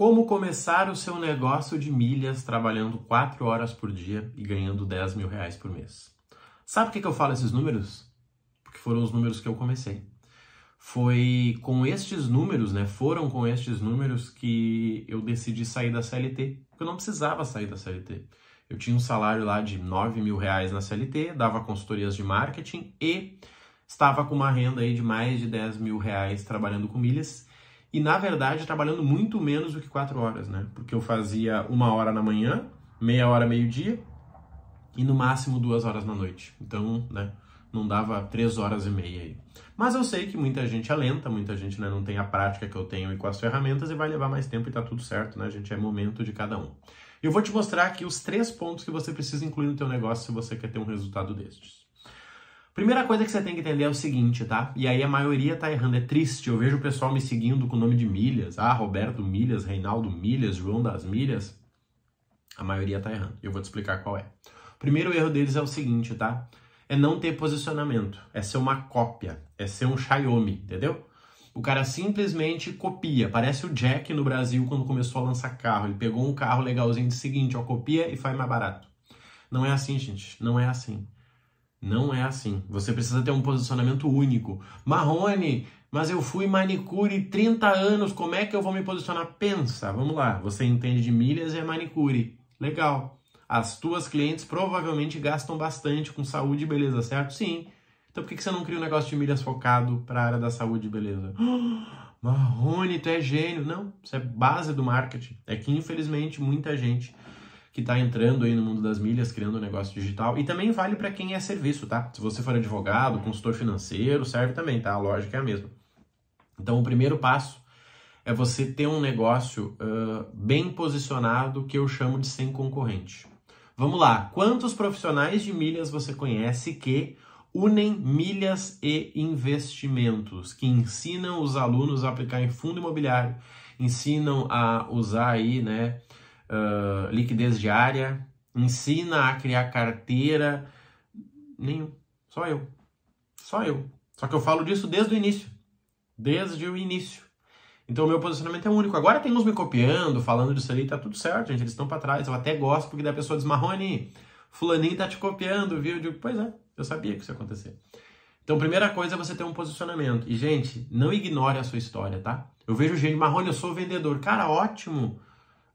Como começar o seu negócio de milhas trabalhando 4 horas por dia e ganhando 10 mil reais por mês? Sabe por que, eu falo esses números? Porque foram os números que eu comecei. Foi com estes números, né? Foram com estes números que eu decidi sair da CLT. Porque eu não precisava sair da CLT. Eu tinha um salário lá de 9 mil reais na CLT, dava consultorias de marketing e estava com uma renda aí de mais de 10 mil reais trabalhando com milhas e na verdade trabalhando muito menos do que 4 horas, né? Porque eu fazia uma hora na manhã, meia hora meio-dia e no máximo duas horas na noite. Então, né? Não dava três horas e meia aí. Mas eu sei que muita gente é lenta, muita gente né, não tem a prática que eu tenho com as ferramentas e vai levar mais tempo e tá tudo certo, né, gente? É momento de cada um. Eu vou te mostrar aqui os três pontos que você precisa incluir no teu negócio se você quer ter um resultado destes. Primeira coisa que você tem que entender é o seguinte, tá? E aí a maioria tá errando, é triste. Eu vejo o pessoal me seguindo com o nome de milhas. Ah, Roberto Milhas, Reinaldo Milhas, João das Milhas. A maioria tá errando. Eu vou te explicar qual é. O primeiro erro deles é o seguinte, tá? É não ter posicionamento. É ser uma cópia. É ser um Xiaomi, entendeu? O cara simplesmente copia. Parece o Jack no Brasil quando começou a lançar carro. Ele pegou um carro legalzinho de seguinte, ó, copia e faz mais barato. Não é assim, gente. Não é assim. Não é assim. Você precisa ter um posicionamento único. Marrone, mas eu fui manicure 30 anos, como é que eu vou me posicionar? Pensa, vamos lá. Você entende de milhas e é manicure. Legal. As tuas clientes provavelmente gastam bastante com saúde e beleza, certo? Sim. Então por que você não cria um negócio de milhas focado para a área da saúde e beleza? Marrone, tu é gênio. Não, isso é base do marketing. É que infelizmente muita gente que está entrando aí no mundo das milhas, criando um negócio digital. E também vale para quem é serviço, tá? Se você for advogado, consultor financeiro, serve também, tá? A lógica é a mesma. Então, o primeiro passo é você ter um negócio uh, bem posicionado que eu chamo de sem concorrente. Vamos lá, quantos profissionais de milhas você conhece que unem milhas e investimentos, que ensinam os alunos a aplicar em fundo imobiliário, ensinam a usar aí, né, liquidez diária, ensina a criar carteira. Nenhum. Só eu. Só eu. Só que eu falo disso desde o início. Desde o início. Então o meu posicionamento é único. Agora tem uns me copiando, falando disso ali, tá tudo certo, gente. Eles estão para trás. Eu até gosto porque da pessoa diz, Marrone, fulaninho tá te copiando, viu? Eu digo, pois é, eu sabia que isso ia acontecer. Então, primeira coisa é você ter um posicionamento. E, gente, não ignore a sua história, tá? Eu vejo gente, Marrone, eu sou vendedor. Cara, ótimo.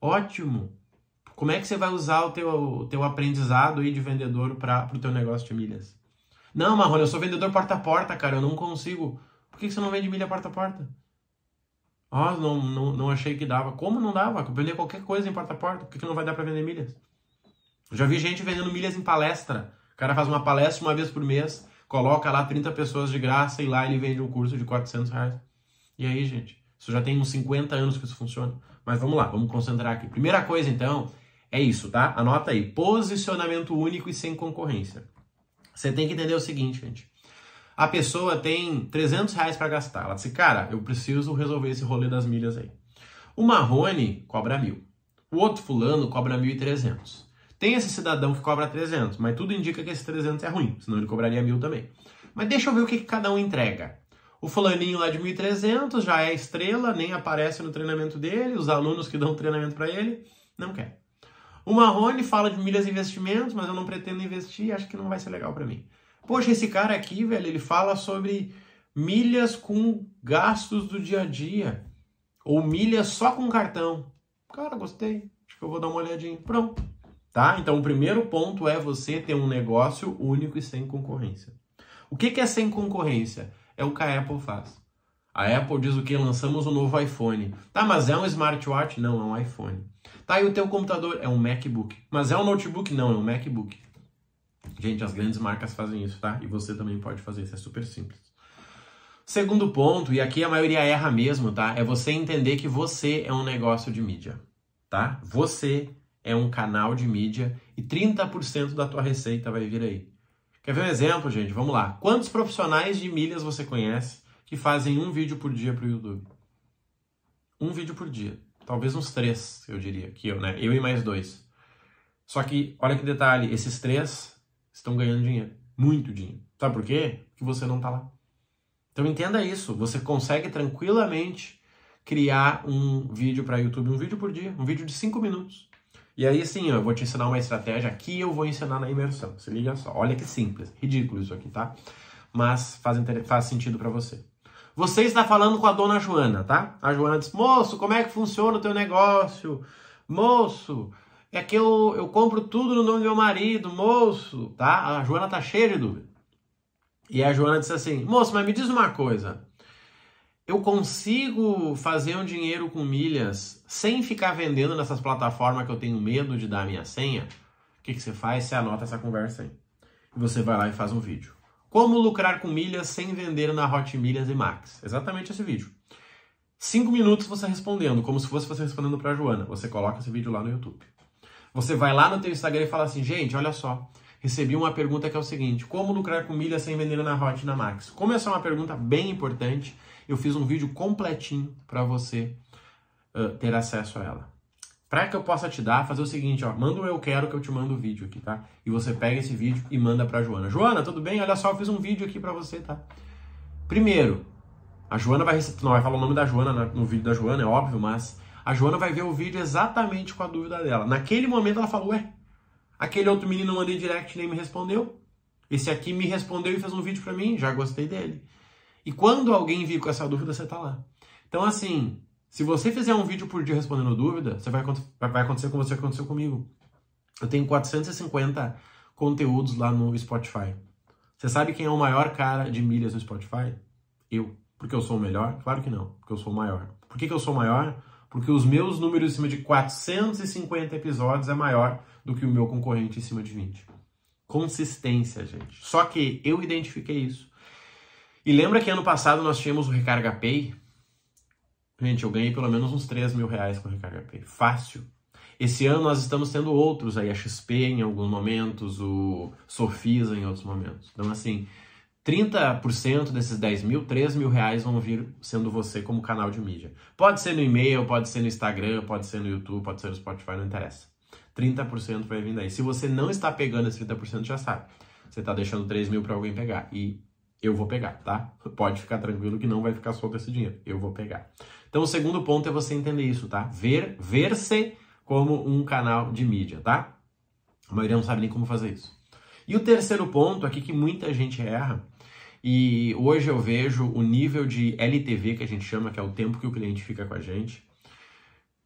Ótimo. Como é que você vai usar o teu, o teu aprendizado aí de vendedor para o teu negócio de milhas? Não, Marrone, eu sou vendedor porta a porta, cara, eu não consigo. Por que você não vende milha porta a porta? Ah, oh, não, não, não achei que dava. Como não dava? Vender qualquer coisa em porta a porta. Por que, que não vai dar para vender milhas? Já vi gente vendendo milhas em palestra. O cara faz uma palestra uma vez por mês, coloca lá 30 pessoas de graça e lá ele vende um curso de 400 reais. E aí, gente? Isso já tem uns 50 anos que isso funciona. Mas vamos lá, vamos concentrar aqui. Primeira coisa, então, é isso, tá? Anota aí. Posicionamento único e sem concorrência. Você tem que entender o seguinte, gente. A pessoa tem 300 reais para gastar. Ela disse, cara, eu preciso resolver esse rolê das milhas aí. O Marrone cobra mil. O outro fulano cobra 1.300. Tem esse cidadão que cobra 300, mas tudo indica que esse 300 é ruim, senão ele cobraria mil também. Mas deixa eu ver o que, que cada um entrega. O fulaninho lá de 1.300 já é estrela, nem aparece no treinamento dele, os alunos que dão treinamento para ele, não quer. O Marrone fala de milhas investimentos, mas eu não pretendo investir, acho que não vai ser legal para mim. Poxa, esse cara aqui, velho, ele fala sobre milhas com gastos do dia a dia, ou milhas só com cartão. Cara, gostei, acho que eu vou dar uma olhadinha. Pronto. Tá? Então, o primeiro ponto é você ter um negócio único e sem concorrência. O que, que é sem concorrência? É o que a Apple faz. A Apple diz o que? Lançamos um novo iPhone. Tá, mas é um smartwatch? Não, é um iPhone. Tá, e o teu computador? É um MacBook. Mas é um notebook? Não, é um MacBook. Gente, as grandes marcas fazem isso, tá? E você também pode fazer isso, é super simples. Segundo ponto, e aqui a maioria erra mesmo, tá? É você entender que você é um negócio de mídia, tá? Você é um canal de mídia e 30% da tua receita vai vir aí. Quer ver um exemplo, gente? Vamos lá. Quantos profissionais de milhas você conhece que fazem um vídeo por dia para o YouTube? Um vídeo por dia. Talvez uns três, eu diria. Que eu, né? Eu e mais dois. Só que, olha que detalhe, esses três estão ganhando dinheiro. Muito dinheiro. Sabe por quê? Porque você não está lá. Então entenda isso. Você consegue tranquilamente criar um vídeo para YouTube, um vídeo por dia, um vídeo de 5 minutos. E aí sim, eu vou te ensinar uma estratégia aqui, eu vou ensinar na imersão. Se liga só, olha que simples, ridículo isso aqui, tá? Mas faz, faz sentido para você. Você está falando com a dona Joana, tá? A Joana diz: Moço, como é que funciona o teu negócio? Moço, é que eu, eu compro tudo no nome do meu marido, moço, tá? A Joana tá cheia de dúvida. E a Joana disse assim: Moço, mas me diz uma coisa. Eu consigo fazer um dinheiro com milhas sem ficar vendendo nessas plataformas que eu tenho medo de dar a minha senha? O que, que você faz? Você anota essa conversa aí. E você vai lá e faz um vídeo. Como lucrar com milhas sem vender na Hot Milhas e Max. Exatamente esse vídeo. Cinco minutos você respondendo, como se fosse você respondendo para Joana. Você coloca esse vídeo lá no YouTube. Você vai lá no teu Instagram e fala assim, gente, olha só, recebi uma pergunta que é o seguinte, como lucrar com milhas sem vender na Hot e na Max? Como essa é uma pergunta bem importante, eu fiz um vídeo completinho para você uh, ter acesso a ela. Para que eu possa te dar, fazer o seguinte, ó, manda o eu quero que eu te mando o vídeo aqui, tá? E você pega esse vídeo e manda para Joana. Joana, tudo bem? Olha só, eu fiz um vídeo aqui para você, tá? Primeiro, a Joana vai não vai falar o nome da Joana no vídeo da Joana, é óbvio, mas a Joana vai ver o vídeo exatamente com a dúvida dela. Naquele momento ela falou: "Ué, aquele outro menino mandei direct nem me respondeu. Esse aqui me respondeu e fez um vídeo para mim, já gostei dele". E quando alguém vir com essa dúvida, você tá lá. Então assim, se você fizer um vídeo por dia respondendo dúvida, você vai, vai acontecer com você que aconteceu comigo. Eu tenho 450 conteúdos lá no Spotify. Você sabe quem é o maior cara de milhas no Spotify? Eu. Porque eu sou o melhor? Claro que não, porque eu sou o maior. Por que, que eu sou o maior? Porque os meus números em cima de 450 episódios é maior do que o meu concorrente em cima de 20. Consistência, gente. Só que eu identifiquei isso. E lembra que ano passado nós tínhamos o Recarga Pay? Gente, eu ganhei pelo menos uns 3 mil reais com o Recarga Pay. Fácil. Esse ano nós estamos tendo outros aí, a XP em alguns momentos, o Sofisa em outros momentos. Então, assim, 30% desses 10 mil, 3 mil reais vão vir sendo você como canal de mídia. Pode ser no e-mail, pode ser no Instagram, pode ser no YouTube, pode ser no Spotify, não interessa. 30% vai vir daí. Se você não está pegando esse 30%, já sabe. Você está deixando 3 mil para alguém pegar. E eu vou pegar, tá? Pode ficar tranquilo que não vai ficar solto esse dinheiro. Eu vou pegar. Então, o segundo ponto é você entender isso, tá? Ver, ver-se como um canal de mídia, tá? A maioria não sabe nem como fazer isso. E o terceiro ponto aqui que muita gente erra, e hoje eu vejo o nível de LTV que a gente chama, que é o tempo que o cliente fica com a gente,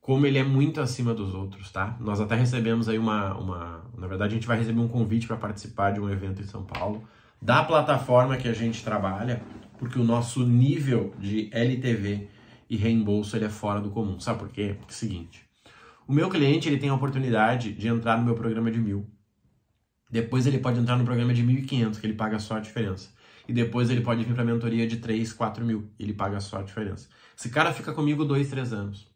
como ele é muito acima dos outros, tá? Nós até recebemos aí uma, uma na verdade a gente vai receber um convite para participar de um evento em São Paulo da plataforma que a gente trabalha, porque o nosso nível de LTV e reembolso ele é fora do comum. Sabe por quê? Porque é o seguinte, o meu cliente ele tem a oportunidade de entrar no meu programa de mil. Depois ele pode entrar no programa de 1.500, que ele paga só a diferença. E depois ele pode vir para mentoria de 3, 4 mil, ele paga só a diferença. Esse cara fica comigo dois, três anos.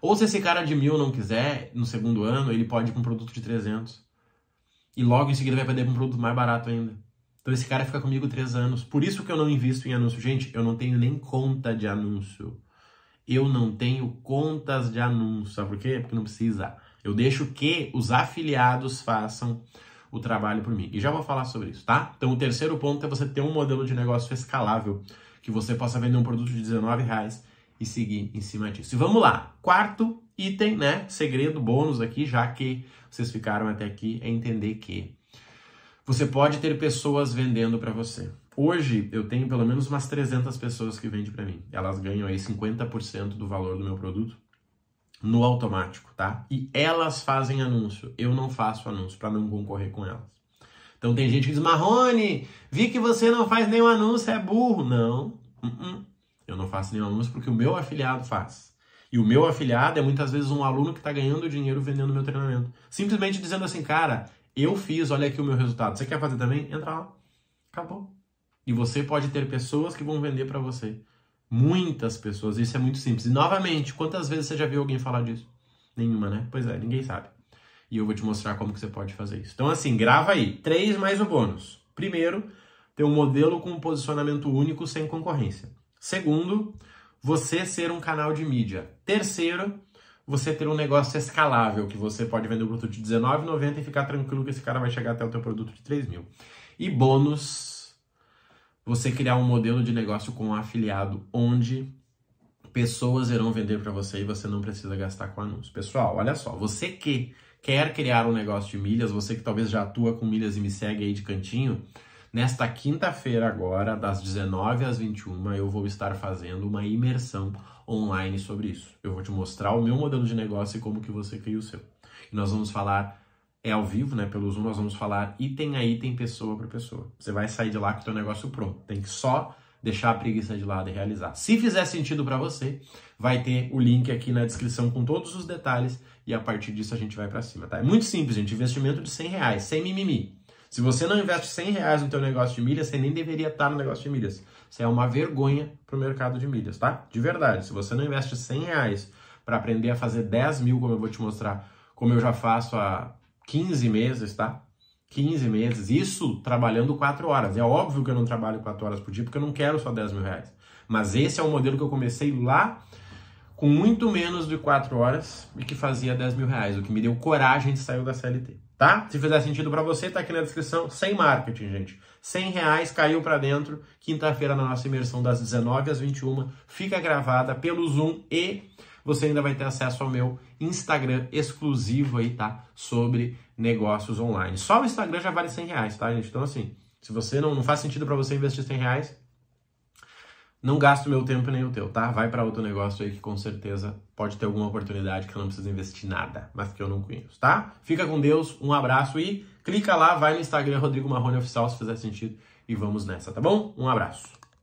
Ou se esse cara de mil não quiser, no segundo ano, ele pode ir para um produto de 300. E logo em seguida vai perder para um produto mais barato ainda. Então esse cara fica comigo três anos. Por isso que eu não invisto em anúncio. Gente, eu não tenho nem conta de anúncio eu não tenho contas de anúncio. Sabe por quê? Porque não precisa. Eu deixo que os afiliados façam o trabalho por mim. E já vou falar sobre isso, tá? Então, o terceiro ponto é você ter um modelo de negócio escalável, que você possa vender um produto de 19 reais e seguir em cima disso. E vamos lá. Quarto item, né? Segredo bônus aqui, já que vocês ficaram até aqui, é entender que você pode ter pessoas vendendo para você. Hoje eu tenho pelo menos umas 300 pessoas que vendem para mim. Elas ganham aí 50% do valor do meu produto no automático, tá? E elas fazem anúncio. Eu não faço anúncio para não concorrer com elas. Então tem gente que diz: "Marrone, vi que você não faz nenhum anúncio, é burro". Não. Uh -uh. Eu não faço nenhum anúncio porque o meu afiliado faz. E o meu afiliado é muitas vezes um aluno que está ganhando dinheiro vendendo meu treinamento. Simplesmente dizendo assim, cara, eu fiz, olha aqui o meu resultado. Você quer fazer também? Entra lá. Acabou. E você pode ter pessoas que vão vender para você. Muitas pessoas, isso é muito simples. E novamente, quantas vezes você já viu alguém falar disso? Nenhuma, né? Pois é, ninguém sabe. E eu vou te mostrar como que você pode fazer isso. Então assim, grava aí. Três mais o bônus. Primeiro, ter um modelo com um posicionamento único sem concorrência. Segundo, você ser um canal de mídia. Terceiro, você ter um negócio escalável, que você pode vender um produto de R$19,90 e ficar tranquilo que esse cara vai chegar até o teu produto de 3 mil. E bônus, você criar um modelo de negócio com um afiliado onde pessoas irão vender para você e você não precisa gastar com anúncios. Pessoal, olha só, você que quer criar um negócio de milhas, você que talvez já atua com milhas e me segue aí de cantinho, nesta quinta-feira agora, das 19 às 21, eu vou estar fazendo uma imersão online sobre isso. Eu vou te mostrar o meu modelo de negócio e como que você cria o seu. E nós vamos falar é ao vivo, né? Pelo Zoom nós vamos falar item a item, pessoa para pessoa. Você vai sair de lá com o teu negócio pronto. Tem que só deixar a preguiça de lado e realizar. Se fizer sentido para você, vai ter o link aqui na descrição com todos os detalhes e a partir disso a gente vai para cima, tá? É muito simples, gente. Investimento de 100 reais, sem mimimi. Se você não investe 100 reais no teu negócio de milhas, você nem deveria estar no negócio de milhas. Isso é uma vergonha pro mercado de milhas, tá? De verdade. Se você não investe 100 reais para aprender a fazer 10 mil, como eu vou te mostrar, como eu já faço há 15 meses, tá? 15 meses, isso trabalhando 4 horas. É óbvio que eu não trabalho 4 horas por dia, porque eu não quero só 10 mil reais. Mas esse é o modelo que eu comecei lá com muito menos de 4 horas e que fazia 10 mil reais, o que me deu coragem de sair da CLT, tá? Se fizer sentido para você, tá aqui na descrição, sem marketing, gente. 100 reais caiu para dentro, quinta-feira na nossa imersão das 19 às 21, fica gravada pelo Zoom e você ainda vai ter acesso ao meu Instagram exclusivo aí, tá? Sobre negócios online. Só o Instagram já vale 100 reais, tá, gente? Então, assim, se você não, não faz sentido para você investir 100 reais, não gasto meu tempo nem o teu, tá? Vai para outro negócio aí que com certeza pode ter alguma oportunidade que eu não preciso investir nada, mas que eu não conheço, tá? Fica com Deus, um abraço e clica lá, vai no Instagram Rodrigo Marrone Oficial se fizer sentido e vamos nessa, tá bom? Um abraço.